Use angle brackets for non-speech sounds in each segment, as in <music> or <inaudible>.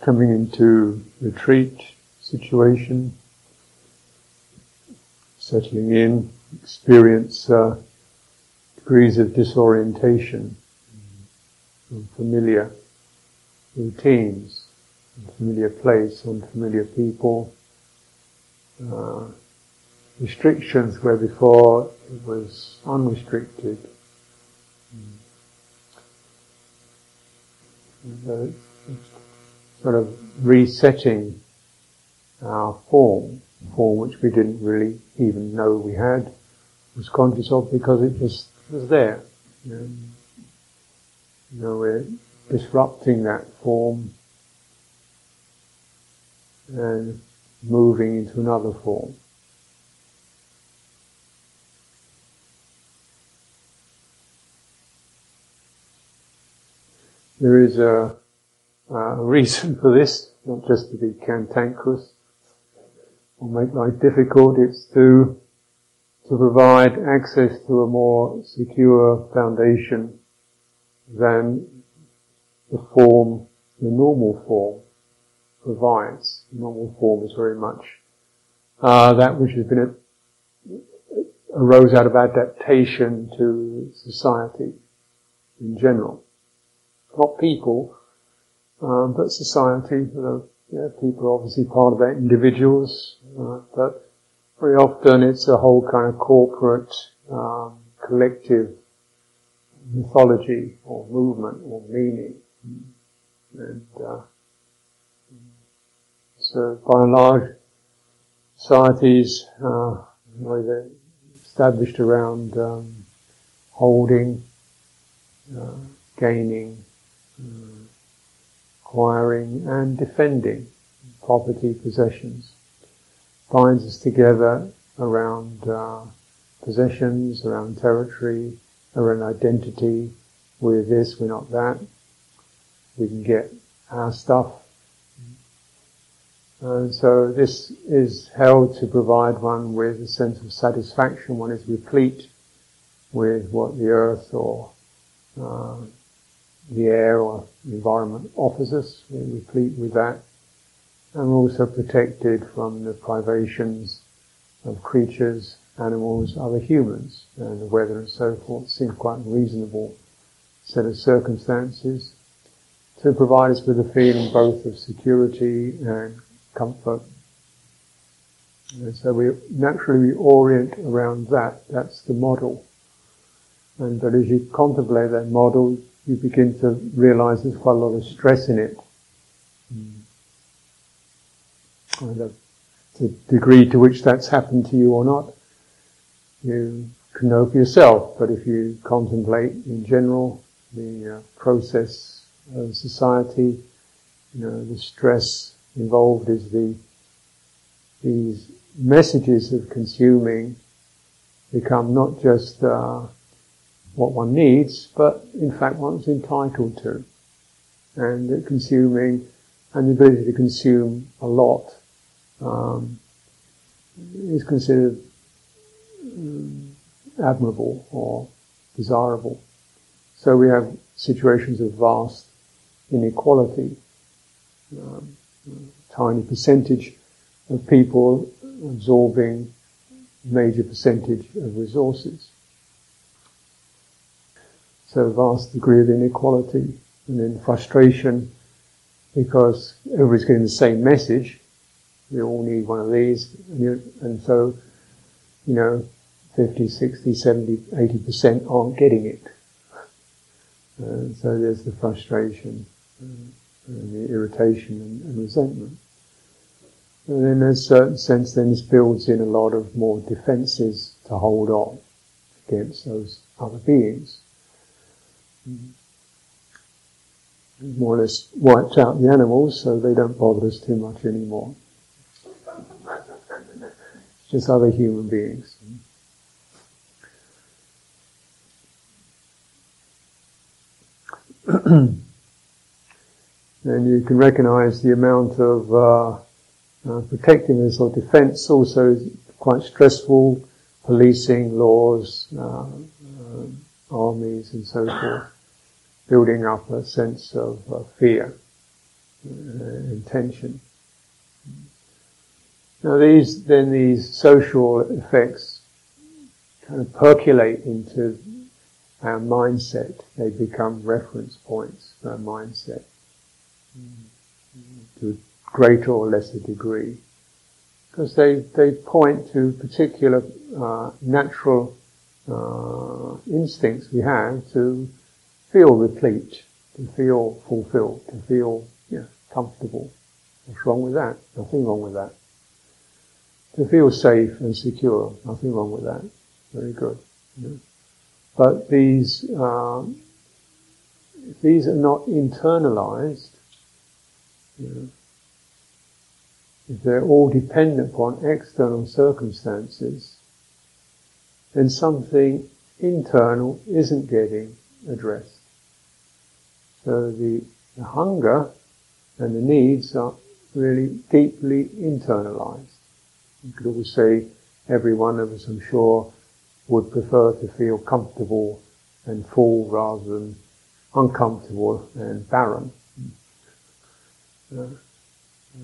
coming into retreat situation, settling in, experience uh, degrees of disorientation, familiar routines, familiar place, unfamiliar people, uh, restrictions where before it was unrestricted. Uh, sort of resetting our form, form which we didn't really even know we had, was conscious of because it just was there. Know, you know we're disrupting that form and moving into another form. There is a, a reason for this, not just to be cantankerous or make life difficult, it's to, to provide access to a more secure foundation than the form, the normal form provides. The normal form is very much uh, that which has been a, arose out of adaptation to society in general. Not people, um, but society. You know, people are obviously part of that, individuals, uh, but very often it's a whole kind of corporate, um, collective mythology or movement or meaning. And uh, so, by and large, societies uh, they're established around um, holding, uh, gaining, uh, acquiring, and defending property possessions. Binds us together around uh, possessions, around territory, around identity. We're this, we're not that we can get our stuff. And so this is held to provide one with a sense of satisfaction. One is replete with what the earth or uh, the air or the environment offers us. We're replete with that. And we're also protected from the privations of creatures, animals, other humans, and the weather and so forth. Seems quite a reasonable set of circumstances to provide us with a feeling both of security and comfort. And so we naturally orient around that. That's the model. And but as you contemplate that model, you begin to realize there's quite a lot of stress in it. Mm. The, the degree to which that's happened to you or not, you can know for yourself. But if you contemplate in general the uh, process of society, you know, the stress involved is the these messages of consuming become not just uh, what one needs, but in fact one's entitled to. And that consuming and the ability to consume a lot um, is considered um, admirable or desirable. So we have situations of vast inequality. Um, tiny percentage of people absorbing major percentage of resources. So vast degree of inequality and then frustration because everybody's getting the same message. We all need one of these. And, so, you know, 50, 60, 70, 80% aren't getting it. So there's the frustration and the irritation and, and, resentment. And in a certain sense, then this builds in a lot of more defences to hold on against those other beings. Mm-hmm. More or less wiped out the animals, so they don't bother us too much anymore. It's <laughs> just other human beings. <clears throat> then you can recognize the amount of uh, uh, protectiveness or defense also quite stressful, policing, laws, uh, uh, armies and so forth, building up a sense of uh, fear. uh, intention. Now these, then these social effects kind of percolate into our mindset. They become reference points for our mindset to a greater or lesser degree. Because they, they point to particular uh, natural uh, instincts we have to feel replete, to feel fulfilled, to feel yeah, comfortable. What's wrong with that? Nothing wrong with that. To feel safe and secure, nothing wrong with that. Very good. Yeah. But these, um, these are not internalized, if they're all dependent upon external circumstances, then something internal isn't getting addressed. So the, the hunger and the needs are really deeply internalized. You could always say every one of us, I'm sure, would prefer to feel comfortable and full rather than uncomfortable and barren. Uh,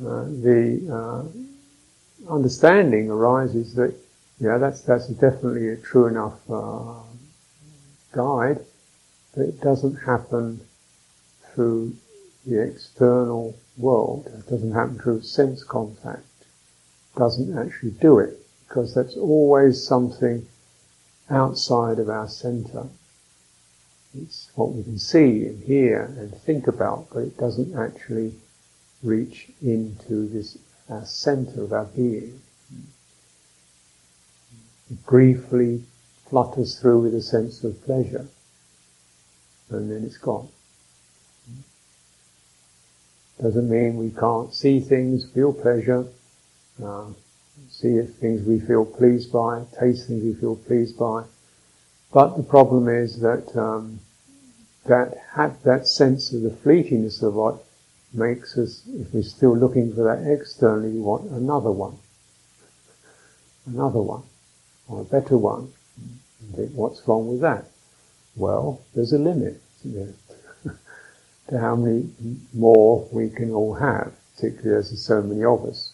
uh, the uh, understanding arises that yeah, that's that's definitely a true enough uh, guide, but it doesn't happen through the external world. It doesn't happen through sense contact. Doesn't actually do it because that's always something outside of our center. It's what we can see and hear and think about, but it doesn't actually reach into this our center of our being. It briefly flutters through with a sense of pleasure, and then it's gone. Doesn't mean we can't see things, feel pleasure, uh, see things we feel pleased by, taste things we feel pleased by. But the problem is that um, that that sense of the fleetiness of what makes us, if we're still looking for that externally, we want another one, another one, or a better one. What's wrong with that? Well, there's a limit to how many more we can all have, particularly as there's so many of us.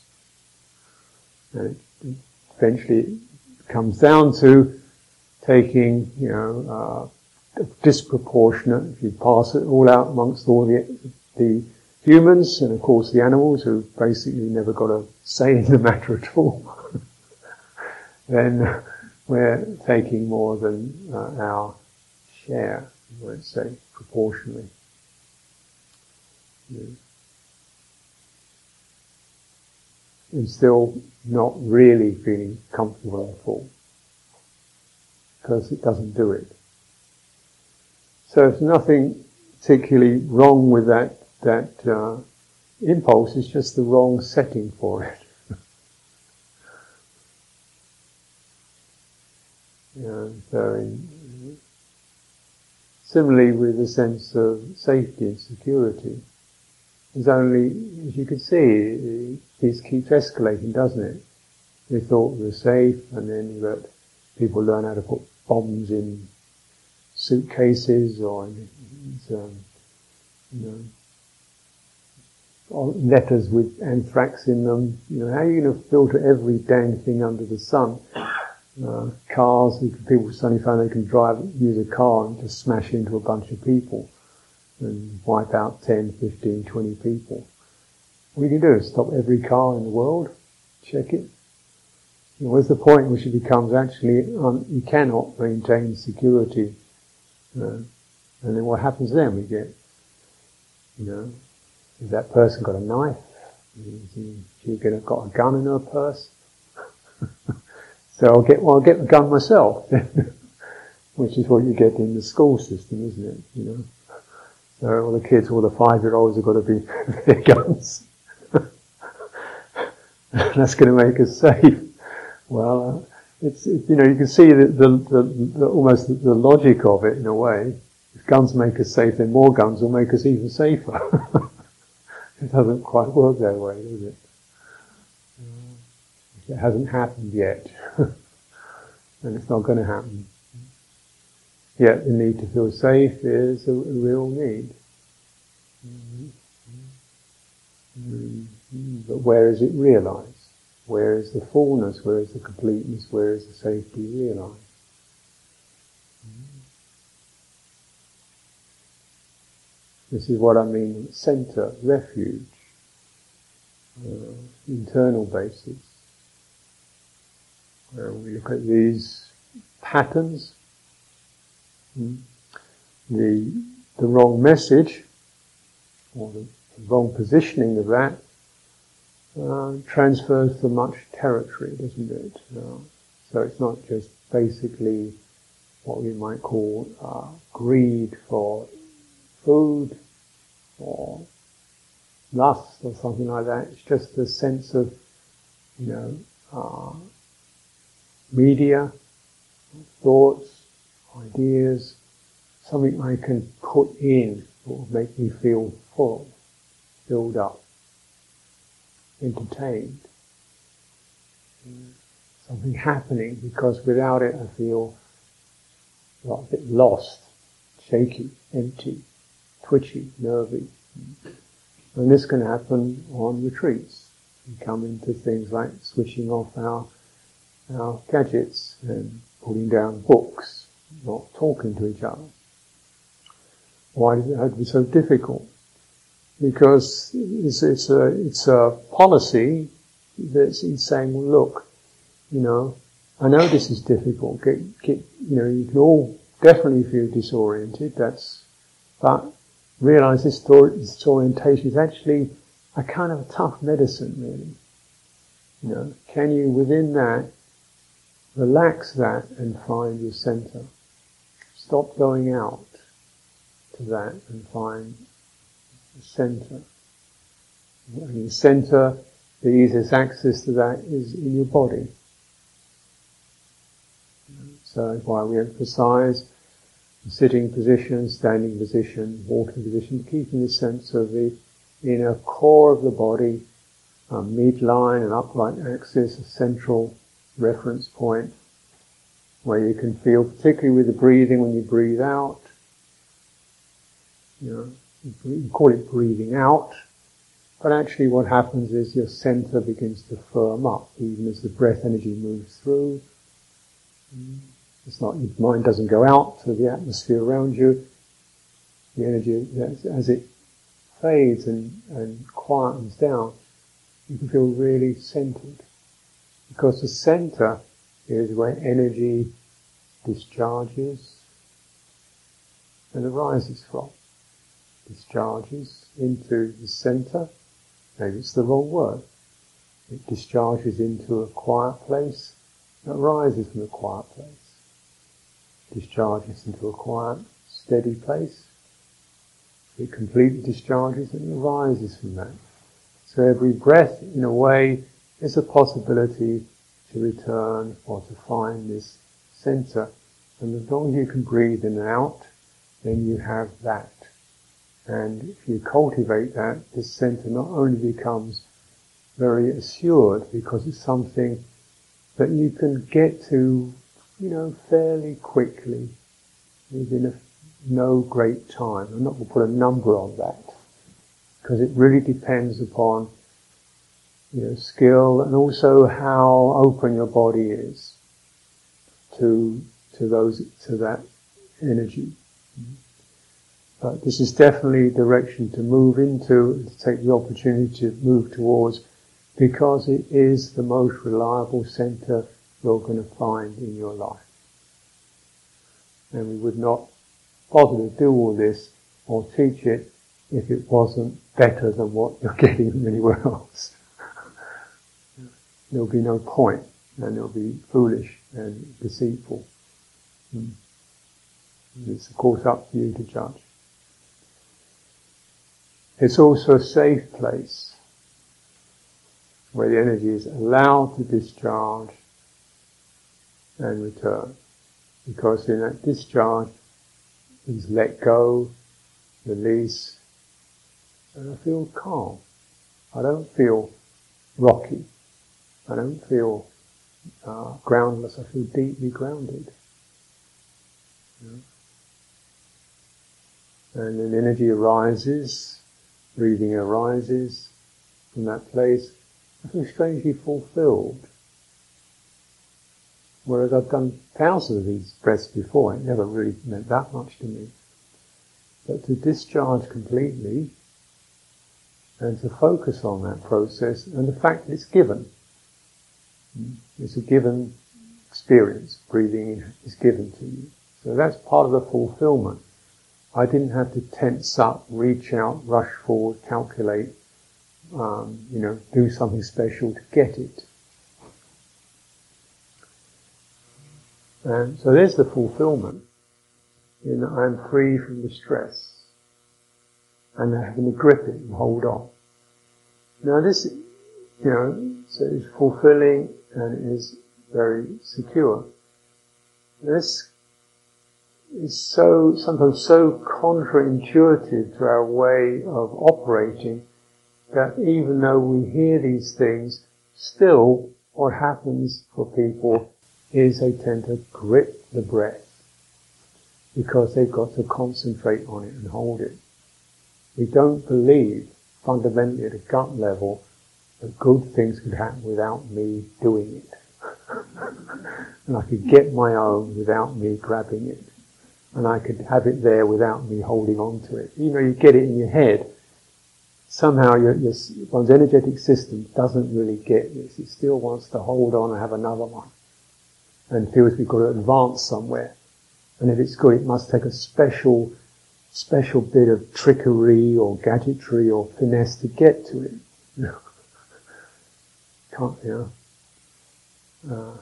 And eventually it comes down to taking, you know, uh, disproportionate, if you pass it all out amongst all the, the humans and of course the animals who basically never got a say in the matter at all, <laughs> then we're taking more than uh, our share, let's say, proportionally. And still not really feeling comfortable at all. because it doesn't do it. So there's nothing particularly wrong with that that uh, impulse is just the wrong setting for it. <laughs> yeah, so in, similarly with the sense of safety and security, there's only, as you can see, this keeps escalating, doesn't it? We thought we were safe, and then you got people learn how to put bombs in suitcases or in, um, you know, letters with anthrax in them. You know, how are you going to filter every dang thing under the sun? Uh, cars, people suddenly find they can drive, use a car and just smash into a bunch of people and wipe out 10, 15, 20 people. What you can do is stop every car in the world, check it. Know, where's the point in which it becomes actually, un- you cannot maintain security. And then what happens then? We get, you know, has that person got a knife? She got a gun in her purse? <laughs> so I'll get, well, I'll get the gun myself. <laughs> Which is what you get in the school system, isn't it? You know. So all the kids, all the five-year-olds have got to be <laughs> their guns. <laughs> That's going to make us safe. Well, it's, it, you know, you can see the, the, the, the almost the logic of it in a way. If guns make us safe, then more guns will make us even safer. <laughs> It doesn't quite work that way, does it? It hasn't happened yet. and it's not going to happen. Yet the need to feel safe is a real need. But where is it realized? Where is the fullness? Where is the completeness? Where is the safety realized? This is what I mean, center, refuge, uh, internal basis. Where we look at these patterns, the, the wrong message, or the wrong positioning of that, uh, transfers to much territory, doesn't it? Uh, so it's not just basically what we might call uh, greed for food or lust or something like that. It's just the sense of, you know, uh, media, thoughts, ideas, something I can put in that will make me feel full, filled up, entertained. Something happening because without it I feel a bit lost, shaky, empty, twitchy, nervy. And this can happen on retreats. We come into things like switching off our our gadgets and putting down books, not talking to each other. Why does it have to be so difficult? Because it's, it's a it's a policy that's saying, look, you know, I know this is difficult. Get, get, you know, you can all definitely feel disoriented. That's, but realize this, this orientation is actually a kind of a tough medicine, really. You know, can you within that relax that and find your center? Stop going out to that and find the center. And the center, the easiest access to that is in your body. So that's why we emphasize sitting position, standing position, walking position, keeping the sense of the inner core of the body, a midline, an upright axis, a central reference point, where you can feel, particularly with the breathing, when you breathe out, you know, you can call it breathing out, but actually what happens is your center begins to firm up, even as the breath energy moves through. It's not, your mind doesn't go out to the atmosphere around you. The energy, as it fades and, and quietens down, you can feel really centered. Because the center is where energy discharges and arises from. Discharges into the center. Maybe it's the wrong word. It discharges into a quiet place. that arises from a quiet place discharges into a quiet, steady place. It completely discharges and arises from that. So every breath, in a way, is a possibility to return or to find this center. And as long as you can breathe in and out, then you have that. And if you cultivate that, this center not only becomes very assured because it's something that you can get to you know, fairly quickly, within a, no great time. I'm not going to put a number on that, because it really depends upon, you know, skill and also how open your body is to, to those, to that energy. But this is definitely a direction to move into, to take the opportunity to move towards, because it is the most reliable center you're going to find in your life. And we would not bother to do all this or teach it if it wasn't better than what you're <laughs> getting anywhere else. There'll be no point, and it'll be foolish and deceitful. Hmm. It's of course up to you to judge. It's also a safe place where the energy is allowed to discharge and return. Because in that discharge is let go, release, and I feel calm. I don't feel rocky. I don't feel uh, groundless. I feel deeply grounded. And then energy arises, breathing arises, from that place, I feel strangely fulfilled. Whereas I've done thousands of these breaths before, it never really meant that much to me. But to discharge completely and to focus on that process and the fact that it's given. It's a given experience. Breathing is given to you. So that's part of the fulfillment. I didn't have to tense up, reach out, rush forward, calculate, um, you know, do something special to get it. And so there's the fulfillment. I'm free from the stress. And having to grip it and hold on. Now this, you know, so is fulfilling and is very secure. This is so, sometimes so counterintuitive to our way of operating that even though we hear these things, still what happens for people is they tend to grip the breath because they've got to concentrate on it and hold it. We don't believe fundamentally at a gut level that good things could happen without me doing it. <laughs> and I could get my own without me grabbing it. And I could have it there without me holding on to it. You know, you get it in your head. Somehow your, your, one's energetic system doesn't really get this. It still wants to hold on and have another one. And feels we've got to advance somewhere. And if it's good, it must take a special, special bit of trickery or gadgetry or finesse to get to it. <laughs> Can't, you know. Uh,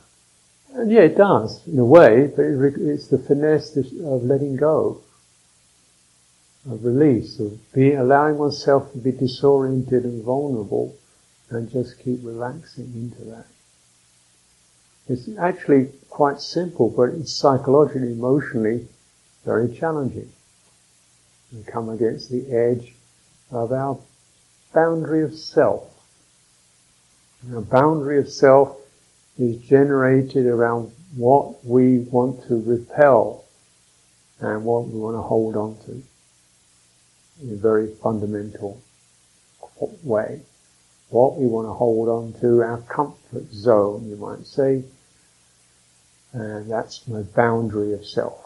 and yeah, it does, in a way, but it's the finesse of letting go, of release, of being, allowing oneself to be disoriented and vulnerable, and just keep relaxing into that. It's actually quite simple, but it's psychologically, emotionally very challenging. We come against the edge of our boundary of self. Our boundary of self is generated around what we want to repel and what we want to hold on to in a very fundamental way. What we want to hold on to, our comfort zone, you might say, and that's my boundary of self.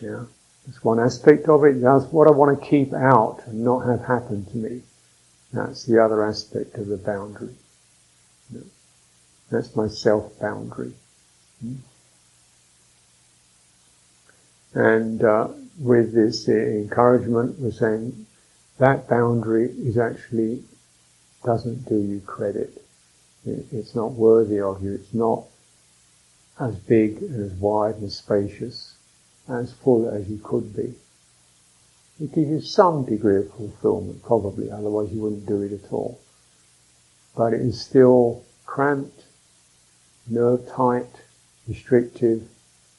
Yeah, that's one aspect of it. That's what I want to keep out and not have happen to me. That's the other aspect of the boundary. That's my self boundary. And uh, with this encouragement, we're saying that boundary is actually doesn't do you credit. It's not worthy of you. It's not as big and as wide and spacious, as full as you could be. It gives you some degree of fulfillment, probably, otherwise you wouldn't do it at all. But it is still cramped, nerve tight, restrictive,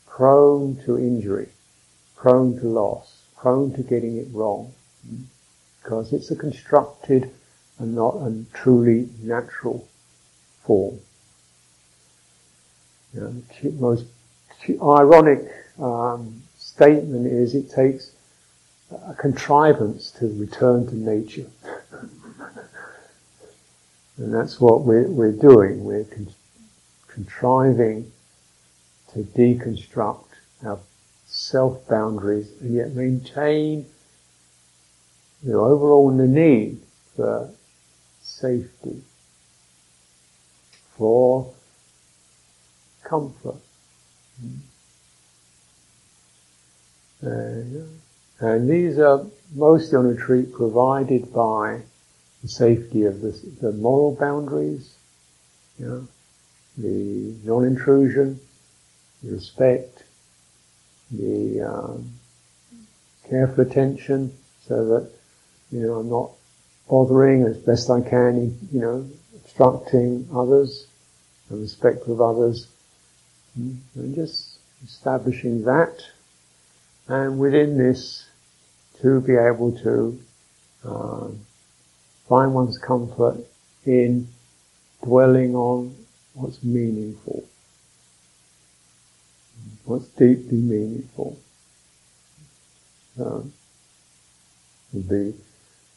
prone to injury, prone to loss, prone to getting it wrong, because it's a constructed and not a truly natural form. You know, the most ironic um, statement is it takes a contrivance to return to nature. <laughs> and that's what we're, we're doing. We're con- contriving to deconstruct our self boundaries and yet maintain the overall need for safety, for comfort. Uh, and these are mostly on a retreat provided by the safety of the, the moral boundaries, you know, the non-intrusion, the respect, the um, careful attention, so that you know I'm not bothering as best I can, you know, obstructing others, and respect of others, and just establishing that, and within this, to be able to uh, find one's comfort in dwelling on what's meaningful, what's deeply meaningful. Um, be,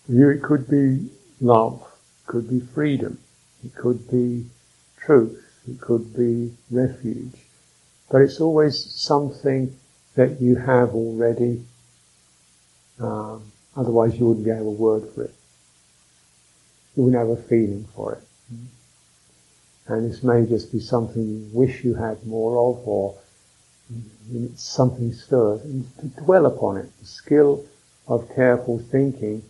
for you it could be love, It could be freedom. It could be truth. It could be refuge. But it's always something that you have already. Um, otherwise, you wouldn't be able to word for it. You wouldn't have a feeling for it. And this may just be something you wish you had more of, or something stirs, and to dwell upon it. The skill of careful thinking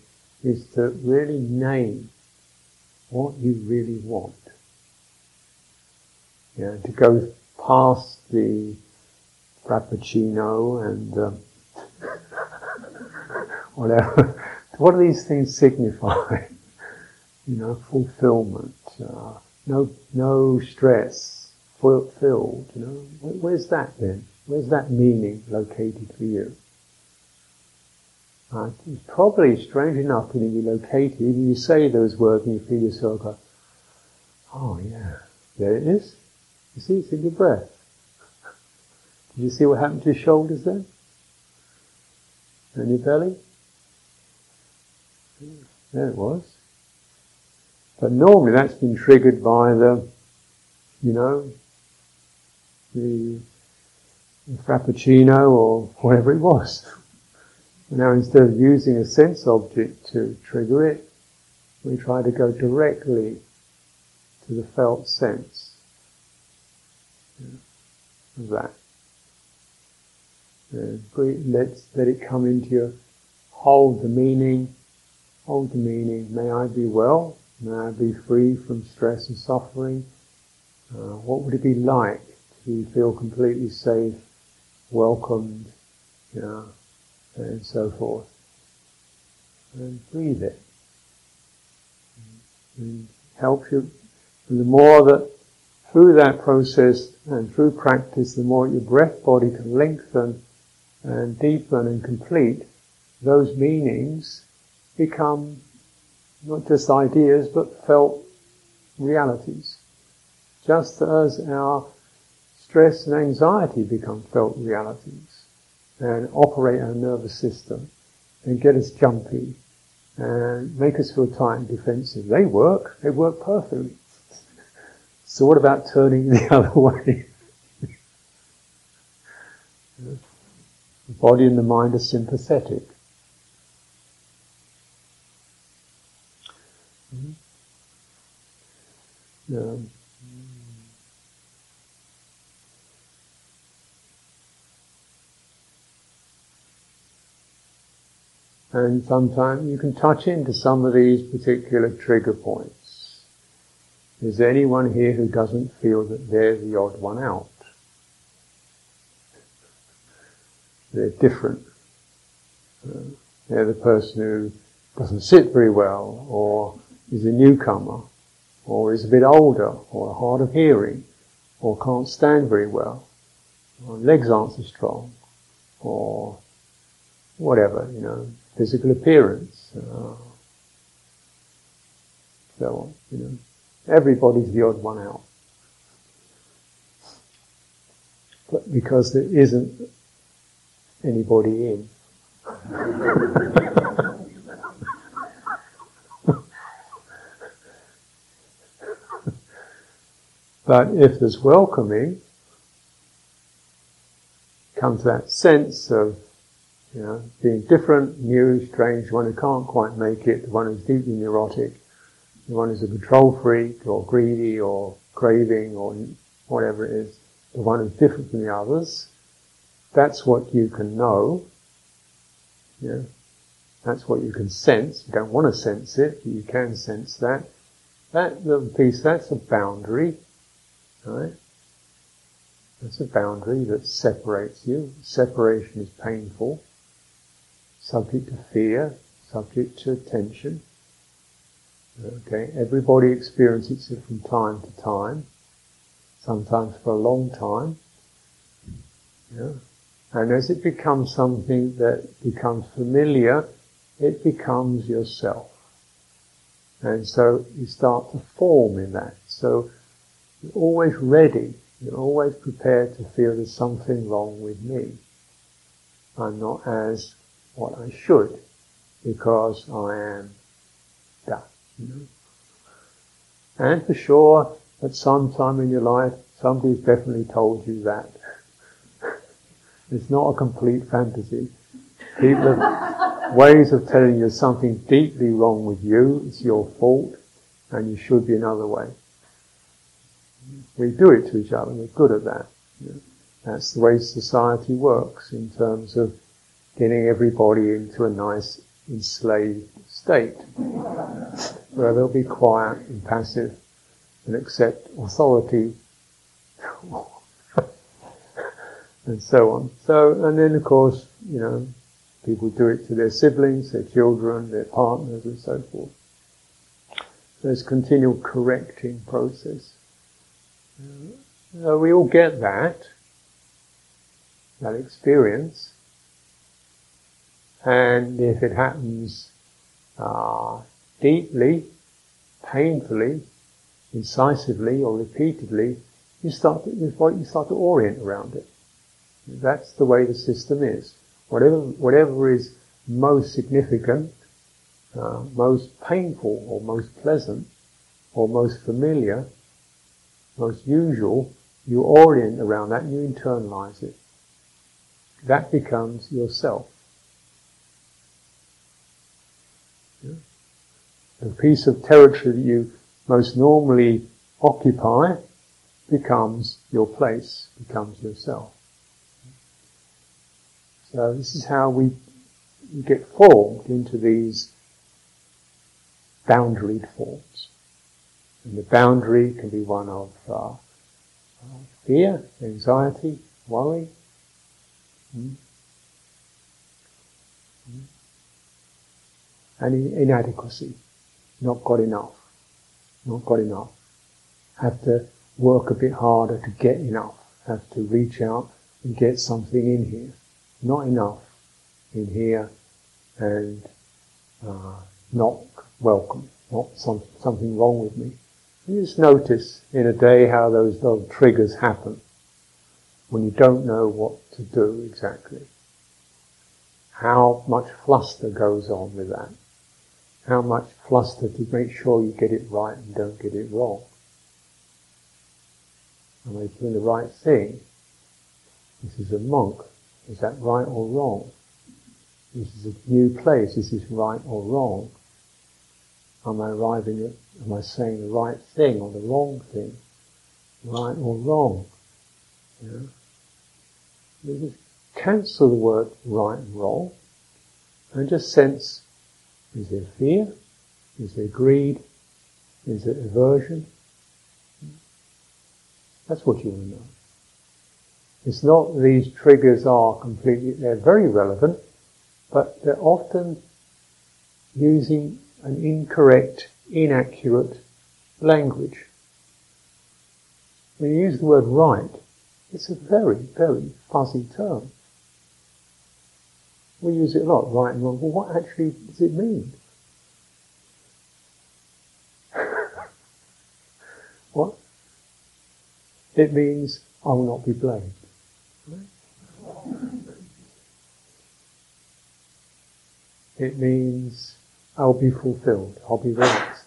is to really name what you really want. Yeah, to go past the frappuccino and um, whatever. <laughs> what do these things signify? <laughs> you know, fulfillment, uh, no no stress, fulfilled. You know, where's that then? Where's that meaning located for you? Uh, it's probably strange enough when you located, you say those words and you feel yourself go, oh yeah, there it is. You see, it's in your breath. <laughs> Did you see what happened to your shoulders then? And your belly? There it was. But normally that's been triggered by the, you know, the, the frappuccino or whatever it was. <laughs> Now instead of using a sense object to trigger it, we try to go directly to the felt sense of that. Uh, and let, let it come into you. Hold the meaning. Hold the meaning. May I be well. May I be free from stress and suffering. Uh, what would it be like to feel completely safe, welcomed, you know, and so forth. And breathe it. And help you. And the more that through that process and through practice, the more your breath body can lengthen and deepen and complete, those meanings become not just ideas but felt realities. Just as our stress and anxiety become felt realities and operate our nervous system and get us jumpy and make us feel tight and defensive. They work. They work perfectly. <laughs> So what about turning <laughs> the other way? <laughs> the body and the mind are sympathetic. Um, And sometimes you can touch into some of these particular trigger points. Is there anyone here who doesn't feel that they're the odd one out? They're different. Uh, they're the person who doesn't sit very well, or is a newcomer, or is a bit older, or hard of hearing, or can't stand very well, or legs aren't so strong, or whatever, you know, physical appearance, uh, so on. You know, everybody's the odd one out, but because there isn't anybody in. <laughs> but if there's welcoming, comes that sense of you know, being different, new, strange, one who can't quite make it, the one who's deeply neurotic, the one who's a control freak or greedy or craving or whatever it is, the one who's different from the others. That's what you can know. Yeah. That's what you can sense. You don't want to sense it, but you can sense that. That little piece, that's a boundary, right? That's a boundary that separates you. Separation is painful subject to fear, subject to tension. Okay, everybody experiences it from time to time, sometimes for a long time. Yeah. And as it becomes something that becomes familiar, it becomes yourself. And so you start to form in that. So you're always ready, you're always prepared to feel there's something wrong with me. I'm not as what I should because I am that. You know? And for sure, at some time in your life, somebody's definitely told you that. <laughs> it's not a complete fantasy. People have <laughs> ways of telling you something deeply wrong with you, it's your fault, and you should be another way. We do it to each other, we're good at that. That's the way society works in terms of getting everybody into a nice enslaved state, where they'll be quiet and passive and accept authority <laughs> and so on. So, and then of course, you know, people do it to their siblings, their children, their partners and so forth. There's continual correcting process. Uh, we all get that, that experience, and if it happens uh, deeply, painfully, incisively, or repeatedly, you start to, you start to orient around it. That's the way the system is. Whatever whatever is most significant, uh, most painful, or most pleasant, or most familiar, most usual, you orient around that and you internalize it. That becomes yourself. The piece of territory that you most normally occupy becomes your place, becomes yourself. So this is how we get formed into these boundaried forms. And the boundary can be one of uh, fear, anxiety, worry. Mm. Mm. And inadequacy not got enough, not got enough. Have to work a bit harder to get enough. Have to reach out and get something in here. Not enough in here and uh, not welcome, not some, something wrong with me. You just notice in a day how those little triggers happen when you don't know what to do exactly. How much fluster goes on with that how much fluster to make sure you get it right and don't get it wrong. Am I doing the right thing? This is a monk. Is that right or wrong? This is a new place. Is this right or wrong? Am I arriving at, am I saying the right thing or the wrong thing? Right or wrong? Just cancel the word right and wrong and just sense is there fear? Is there greed? Is there aversion? That's what you want to know. It's not these triggers are completely, they're very relevant, but they're often using an incorrect, inaccurate language. When you use the word right, it's a very, very fuzzy term. We use it a lot, right and wrong. Well, what actually does it mean? <laughs> what? It means I will not be blamed. It means I'll be fulfilled. I'll be relaxed.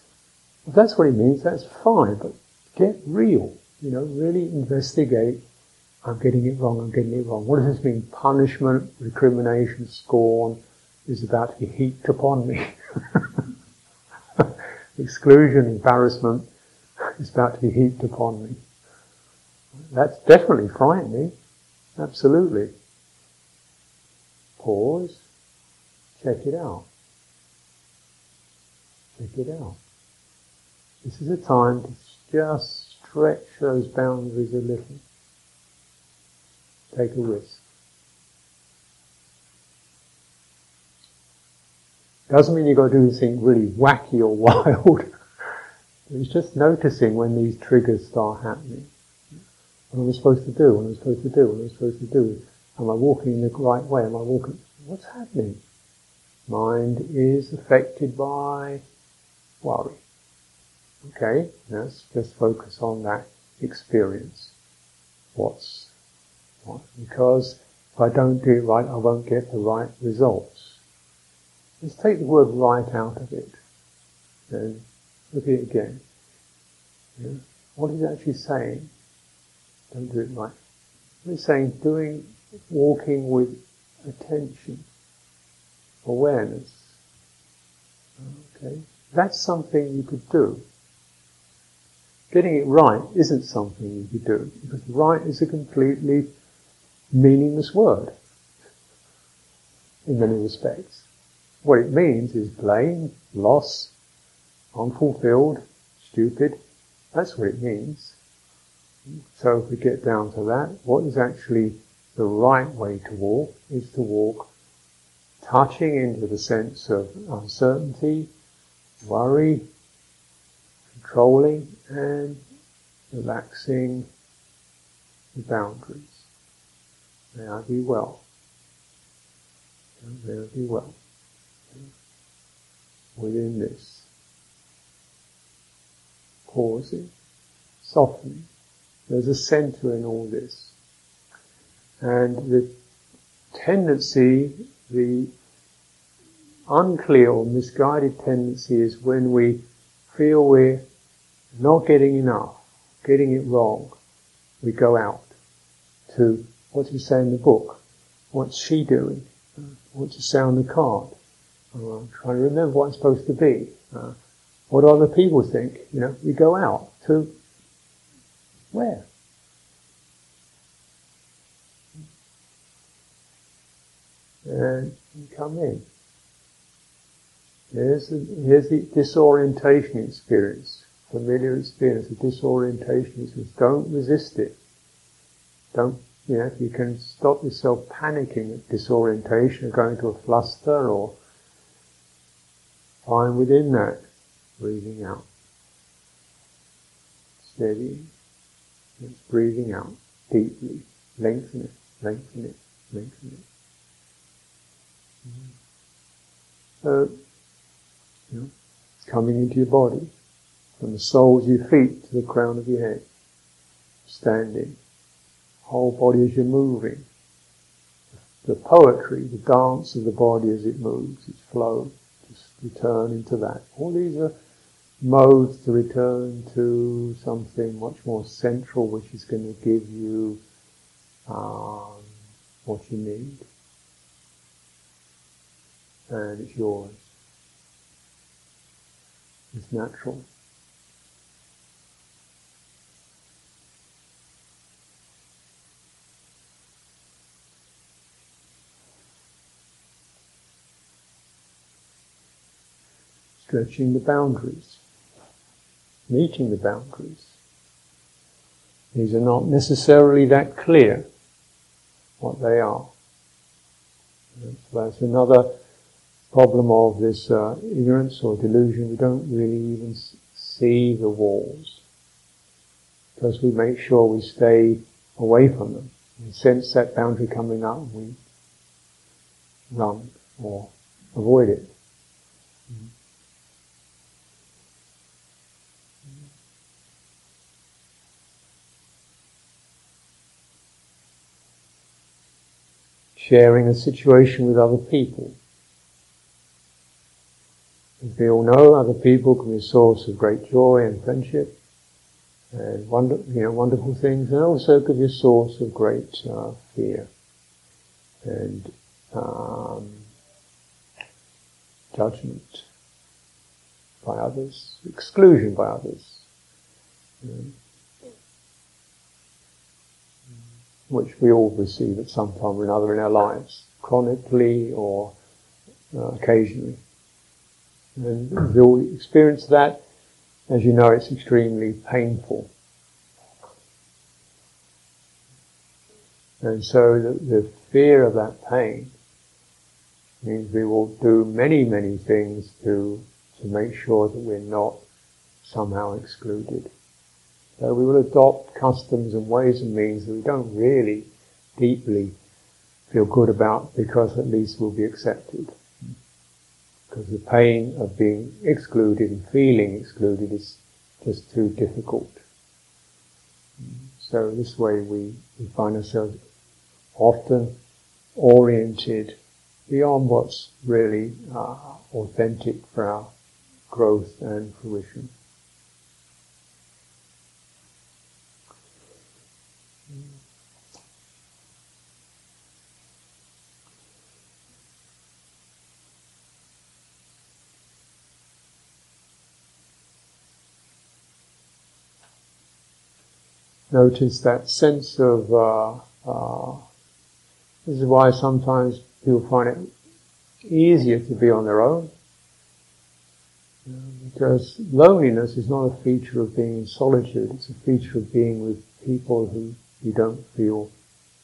If that's what it means, that's fine, but get real. You know, really investigate I'm getting it wrong, I'm getting it wrong. What does this mean? Punishment, recrimination, scorn is about to be heaped upon me. <laughs> Exclusion, embarrassment is about to be heaped upon me. That's definitely frightening. Absolutely. Pause. Check it out. Check it out. This is a time to just stretch those boundaries a little. Take a risk. Doesn't mean you've got to do anything really wacky or <laughs> wild. it's just noticing when these triggers start happening. What am I supposed to do? What am I supposed to do? What am I supposed to do? Am I walking in the right way? Am I walking? What's happening? Mind is affected by worry. Okay, let's just focus on that experience. What's what? because if I don't do it right, I won't get the right results. Let's take the word right out of it. And look at it again. Yeah? What he's actually saying, don't do it right. He's saying doing, walking with attention, awareness. Okay? That's something you could do. Getting it right isn't something you could do, because right is a completely meaningless word in many respects. What it means is blame, loss, unfulfilled, stupid. That's what it means. So if we get down to that, what is actually the right way to walk is to walk touching into the sense of uncertainty, worry, controlling, and relaxing the boundaries. May I be well. May I be well. Within this, pausing, softening. There's a center in all this. And the tendency, the unclear or misguided tendency is when we feel we're not getting enough, getting it wrong, we go out to what does it say in the book? What's she doing? What's the sound the card? Oh, I'm trying to remember what I'm supposed to be. Uh, what do other people think? You know, we go out to where? And come in. Here's the, here's the disorientation experience, familiar experience, the disorientation experience. Don't resist it. Don't, you know, if you can stop yourself panicking at disorientation or going to a fluster or find within that, breathing out. Steady. It's breathing out deeply. Lengthen it, lengthen it, lengthen it. Mm-hmm. So, you know, coming into your body, from the soles of your feet to the crown of your head, standing, whole body as you're moving, the poetry, the dance of the body as it moves, its flow, just return into that. All these are modes to return to something much more central, which is going to give you um, what you need, and it's yours. It's natural. Stretching the boundaries, meeting the boundaries. These are not necessarily that clear what they are. That's another problem of this uh, ignorance or delusion, we don't really even see the walls. Because we make sure we stay away from them. We sense that boundary coming up, we run or avoid it. Sharing a situation with other people. As we all know, other people can be a source of great joy and friendship, and wonder, you know, wonderful things, and also could be a source of great uh, fear and um, judgment by others, exclusion by others, you know, which we all receive at some time or another in our lives, chronically or uh, occasionally. And you'll experience that. As you know, it's extremely painful. And so the, the fear of that pain means we will do many, many things to, to make sure that we're not somehow excluded. So we will adopt customs and ways and means that we don't really deeply feel good about because at least we'll be accepted because the pain of being excluded and feeling excluded is just too difficult. So this way we, we find ourselves often oriented beyond what's really uh, authentic for our growth and fruition. Notice that sense of, uh, uh, this is why sometimes people find it easier to be on their own. Because loneliness is not a feature of being in solitude, it's a feature of being with people who you don't feel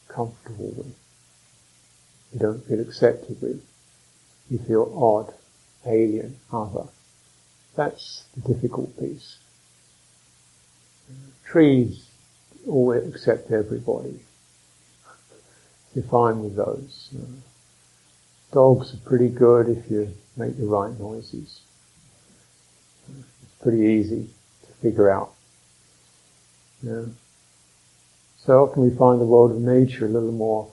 comfortable with. You don't feel accepted with. You feel odd, alien, other. That's the difficult piece. Trees always accept everybody. You're fine with those. Dogs are pretty good if you make the right noises. It's pretty easy to figure out. Yeah. So often we find the world of nature a little more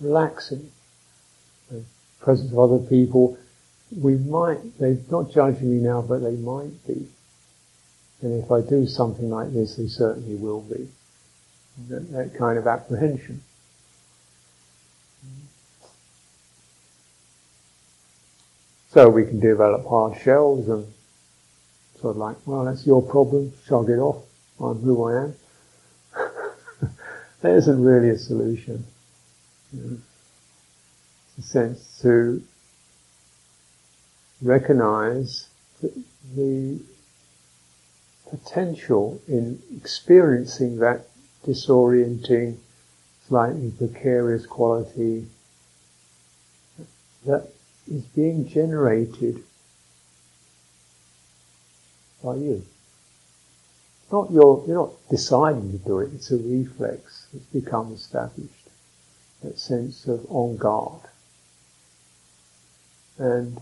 relaxing. The presence of other people, we might, they're not judging me now, but they might be. And if I do something like this, they certainly will be. That, that kind of apprehension. So we can develop hard shells and sort of like, well, that's your problem, shrug it off, I'm who I am. <laughs> There isn't really a solution. It's a sense to recognize the potential in experiencing that disorienting, slightly precarious quality that is being generated by you. Not your, you're not deciding to do it, it's a reflex that's become established. That sense of on guard. And,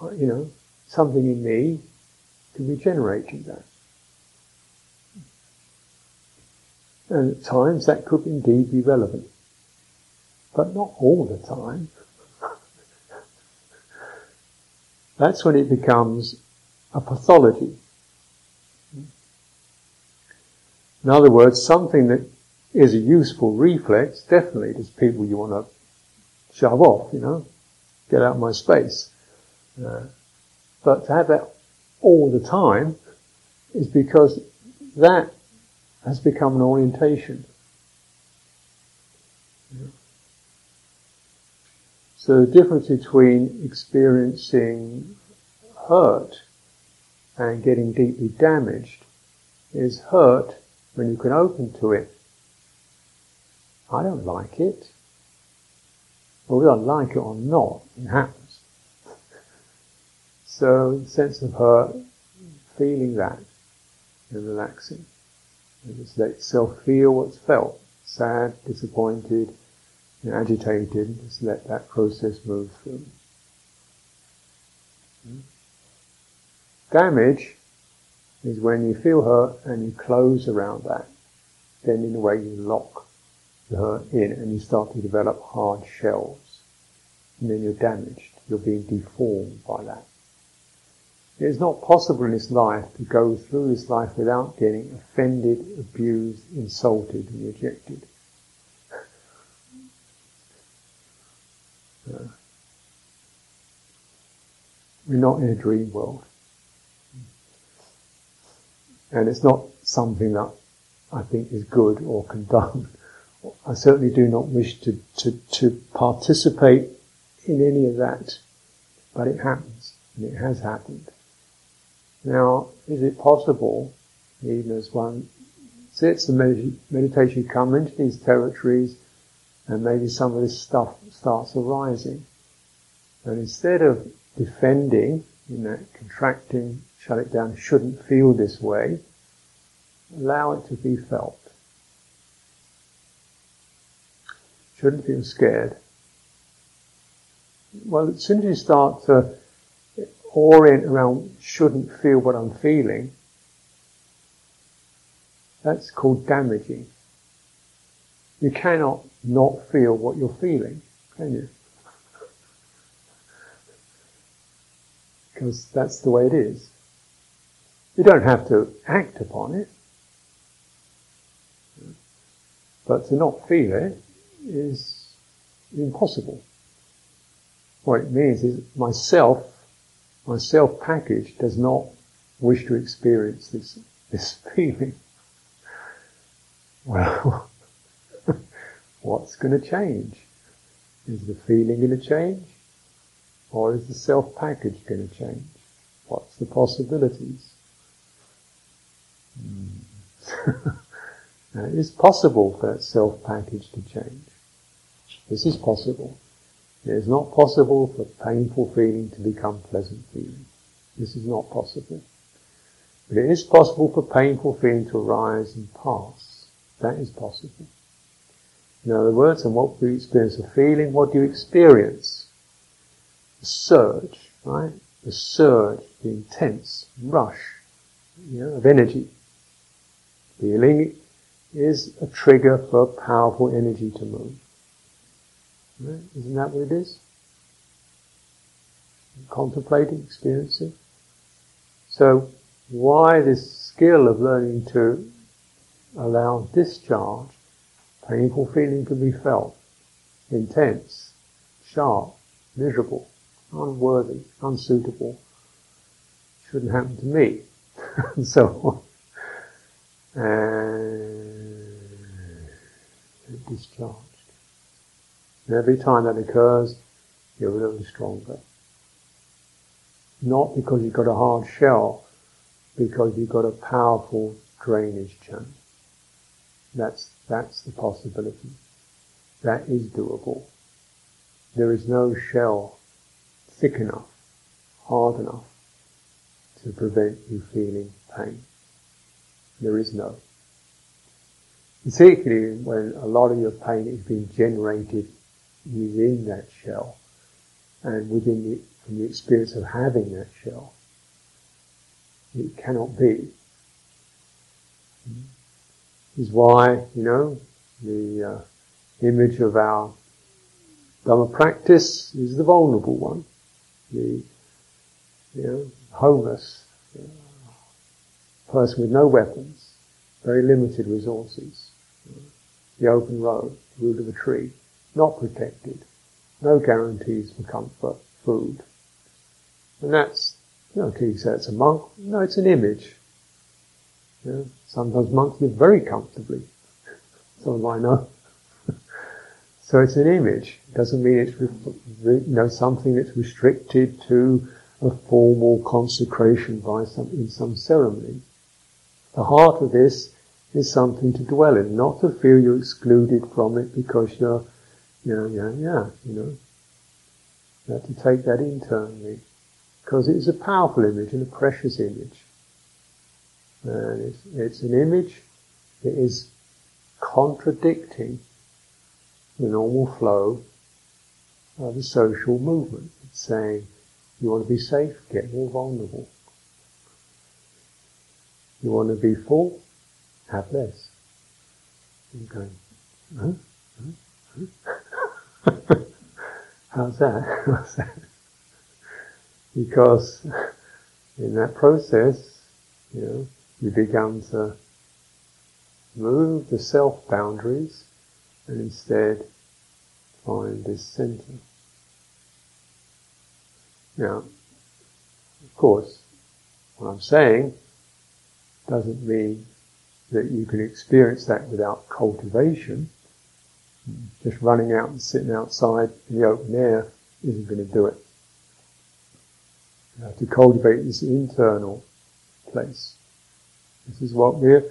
uh, you know, something in me can be generating that. And at times that could indeed be relevant. But not all the time. <laughs> That's when it becomes a pathology. In other words, something that is a useful reflex, definitely there's people you want to shove off, you know, get out of my space. Uh, but to have that all the time is because that has become an orientation. So the difference between experiencing hurt and getting deeply damaged is hurt when you can open to it. I don't like it. Whether I like it or not, it happens. So, the sense of hurt, feeling that, and relaxing. And just let yourself feel what's felt. Sad, disappointed, agitated. Just let that process move through. Damage is when you feel hurt and you close around that. Then in a way you lock the hurt in and you start to develop hard shells. And then you're damaged. You're being deformed by that. It's not possible in this life to go through this life without getting offended, abused, insulted and rejected. Uh, we're not in a dream world. And it's not something that I think is good or condone. I certainly do not wish to, to, to participate in any of that, but it happens, and it has happened. Now, is it possible, even as one sits and med- meditation, come into these territories, and maybe some of this stuff starts arising, and instead of defending in that contracting shut it down, shouldn't feel this way. Allow it to be felt. Shouldn't feel scared. Well, as soon as you start to orient around shouldn't feel what I'm feeling, that's called damaging. You cannot not feel what you're feeling, can you? Because that's the way it is. You don't have to act upon it. But to not feel it is impossible. What it means is myself, my self package does not wish to experience this, this <laughs> feeling. Well, <laughs> what's going to change? Is the feeling going to change? Or is the self package going to change? What's the possibilities? <laughs> Mm. it is possible for that self package to change. This is possible. It is not possible for painful feeling to become pleasant feeling. This is not possible. But it is possible for painful feeling to arise and pass. That is possible. In other words, and what we experience a feeling, what do you experience? The surge, right? The surge, the intense rush you know, of energy. Feeling is a trigger for powerful energy to move. Right? Isn't that what it is? Contemplating, experiencing. So, why this skill of learning to allow discharge? Painful feeling can be felt, intense, sharp, miserable, unworthy, unsuitable. Shouldn't happen to me, <laughs> and so on. And discharged. And every time that occurs, you're a little stronger. Not because you've got a hard shell, because you've got a powerful drainage channel. That's, that's the possibility. That is doable. There is no shell thick enough, hard enough to prevent you feeling pain. There is no. Particularly when a lot of your pain is being generated within that shell and within the, from the experience of having that shell. It cannot be. This is why, you know, the uh, image of our Dhamma practice is the vulnerable one. The, you know, homeless, uh, person with no weapons, very limited resources, the open road, the root of a tree not protected, no guarantees for comfort, food. And that's, you know, you say it's a monk, no, it's an image. You know, sometimes monks live very comfortably. <laughs> Some of I know. <laughs> so it's an image. It doesn't mean it's, you know, something that's restricted to a formal consecration by some, in some ceremony. The heart of this is something to dwell in, not to feel you're excluded from it because you're yeah, yeah, yeah, you know. You have to take that internally. Because it is a powerful image and a precious image. And it's, it's an image that is contradicting the normal flow of the social movement. It's saying, you want to be safe, get more vulnerable. You want to be full, have less. You're going, huh? Huh? Huh? <laughs> How's that? <laughs> How's that? because in that process, you know, you begin to move the self boundaries and instead find this center. Now, of course, what I'm saying doesn't mean that you can experience that without cultivation. Just running out and sitting outside in the open air isn't going to do it. You have to cultivate this internal place. This is what we're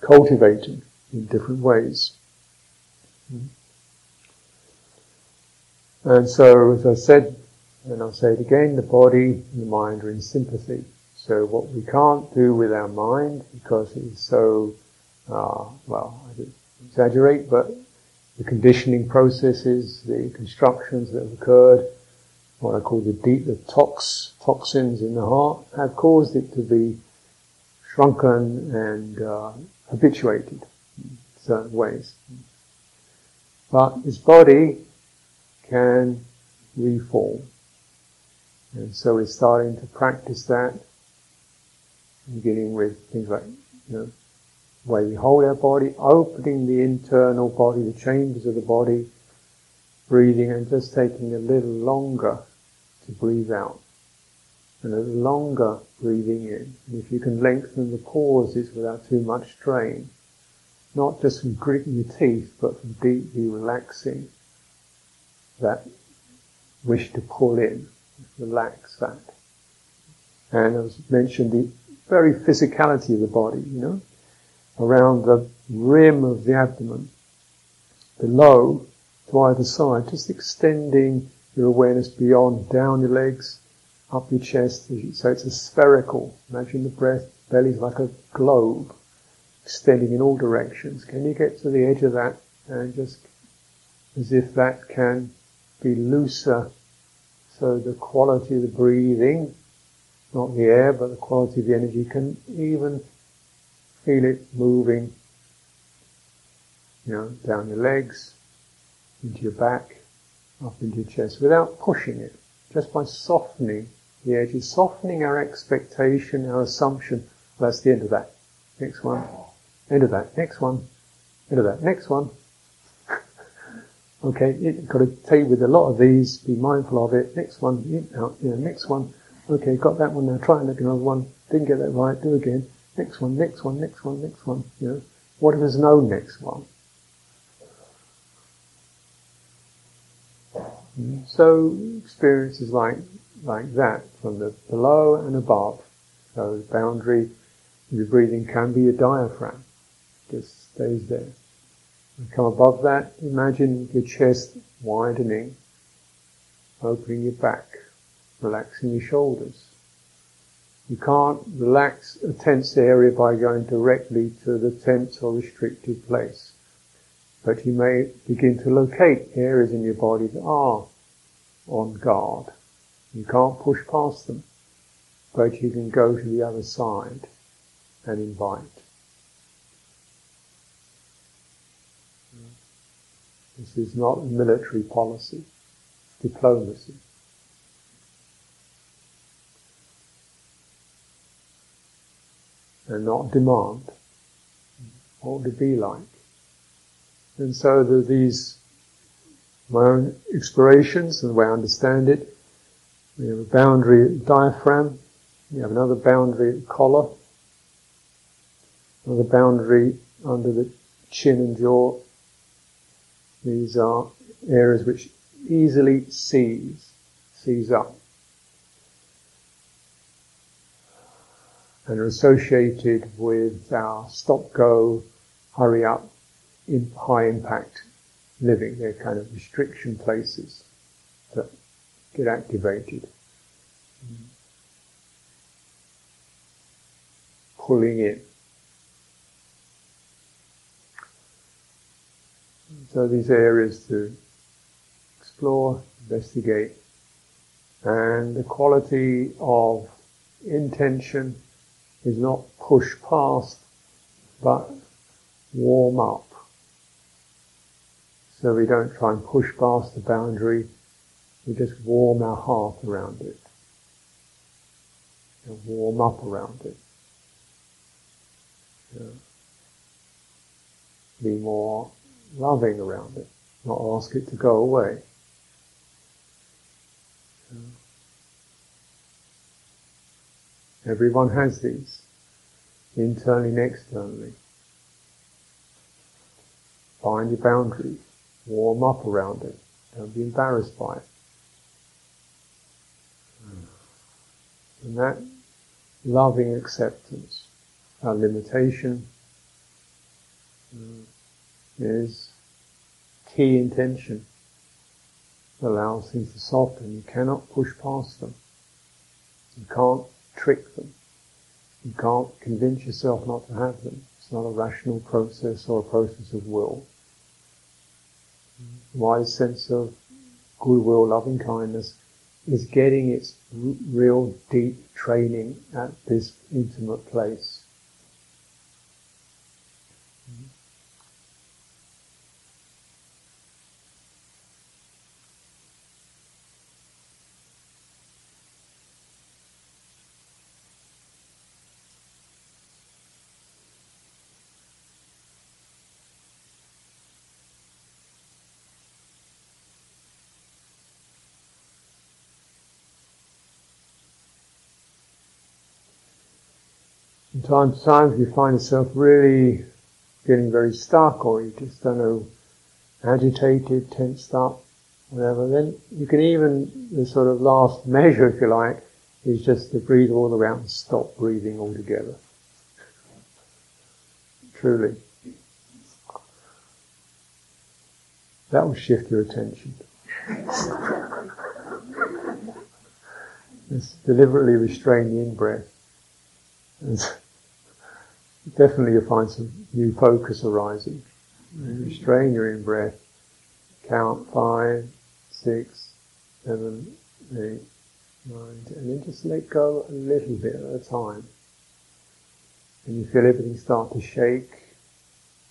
cultivating in different ways. And so, as I said, and I'll say it again, the body and the mind are in sympathy. So what we can't do with our mind, because it is so, uh, well, I exaggerate, but the conditioning processes, the constructions that have occurred, what I call the deep, the tox, toxins in the heart, have caused it to be shrunken and uh, habituated in certain ways. But his body can reform. And so we're starting to practice that, beginning with things like, you know, way we hold our body, opening the internal body, the chambers of the body, breathing and just taking a little longer to breathe out. And a little longer breathing in. And if you can lengthen the pauses without too much strain, not just from gritting your teeth, but from deeply relaxing that wish to pull in, relax that. And as mentioned, the very physicality of the body, you know, around the rim of the abdomen, below to either side, just extending your awareness beyond, down your legs, up your chest, so it's a spherical. Imagine the breath, belly's like a globe, extending in all directions. Can you get to the edge of that and just as if that can be looser so the quality of the breathing, not the air, but the quality of the energy can even feel it moving, you know, down your legs, into your back, up into your chest, without pushing it, just by softening the edges, softening our expectation, our assumption. Well, that's the end of that. Next one. End of that. Next one. End of that. Next one. <laughs> okay, you've got to take with a lot of these, be mindful of it. Next one, you know, next one. Okay, got that one now. Try and look another one. Didn't get that right. Do again. Next one, next one, next one, next one. You know, what if there's no next one? So experiences like like that from the below and above. So the boundary your breathing can be a diaphragm. Just stays there. And come above that, imagine your chest widening, opening your back, relaxing your shoulders. You can't relax a tense area by going directly to the tense or restricted place. But you may begin to locate areas in your body that are on guard. You can't push past them, but you can go to the other side and invite. This is not military policy, diplomacy. And not demand. What would it be like? And so are these, my own explorations and the way I understand it, we have a boundary diaphragm, we have another boundary collar, another boundary under the chin and jaw. These are areas which easily seize, seize up. And are associated with our stop go, hurry up, high impact living. They're kind of restriction places that get activated. Pulling in. So these areas to explore, investigate, and the quality of intention is not push past, but warm up. So we don't try and push past the boundary, we just warm our heart around it. And warm up around it. Yeah. Be more loving around it, not ask it to go away. Yeah. Everyone has these, internally and externally. Find your boundaries warm up around it. Don't be embarrassed by it. And that loving acceptance, our limitation, uh, is key intention. Allows things to soften. You cannot push past them. You can't trick them. You can't convince yourself not to have them. It's not a rational process or a process of will wise sense of goodwill, loving kindness, is getting its real deep training at this intimate place. Time to time, you find yourself really feeling very stuck or you just don't know, agitated, tensed up, whatever, then you can even, the sort of last <laughs> measure, if you like, is just to breathe all the way out and stop breathing altogether. Truly. That will shift your attention. <laughs> Just deliberately restrain the in-breath. <laughs> definitely you'll find some new focus arising. restrain your in-breath. Count five, six, seven, eight, nine, ten, and then just let go a little bit at a time. And you feel everything start to shake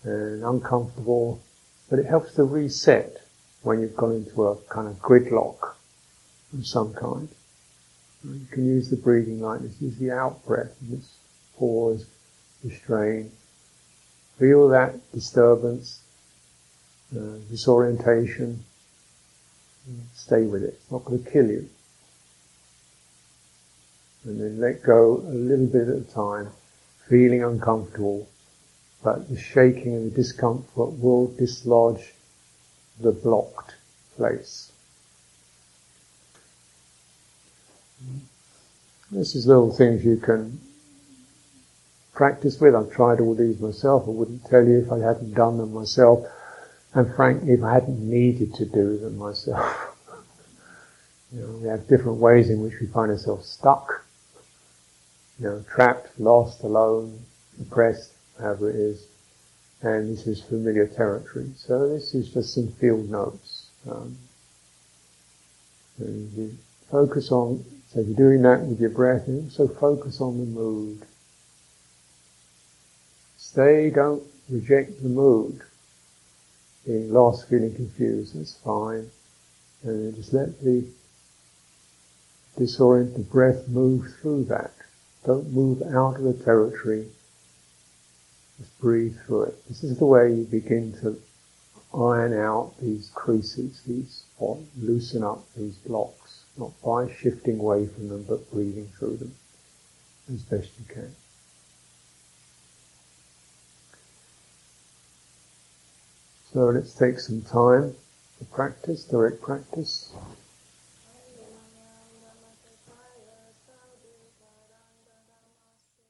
and uncomfortable, but it helps to reset when you've gone into a kind of gridlock of some kind. You can use the breathing like this, use the out breath, just pause, restrain. Feel that disturbance, uh, disorientation, stay with it. It's not going to kill you. And then let go a little bit at a time, feeling uncomfortable, but the shaking and the discomfort will dislodge the blocked place. This is little things you can practice with. I've tried all these myself. I wouldn't tell you if I hadn't done them myself. And frankly, if I hadn't needed to do them myself. <laughs> you know, we have different ways in which we find ourselves stuck. You know, trapped, lost, alone, depressed, however it is. And this is familiar territory. So this is just some field notes. Um, you focus on, so you're doing that with your breath, and also focus on the mood. Stay, don't reject the mood. Being lost, feeling confused, that's fine. And just let the disorient the breath move through that. Don't move out of the territory. Just breathe through it. This is the way you begin to iron out these creases, these or loosen up these blocks, not by shifting away from them, but breathing through them as best you can. So let's take some time to practice, direct practice.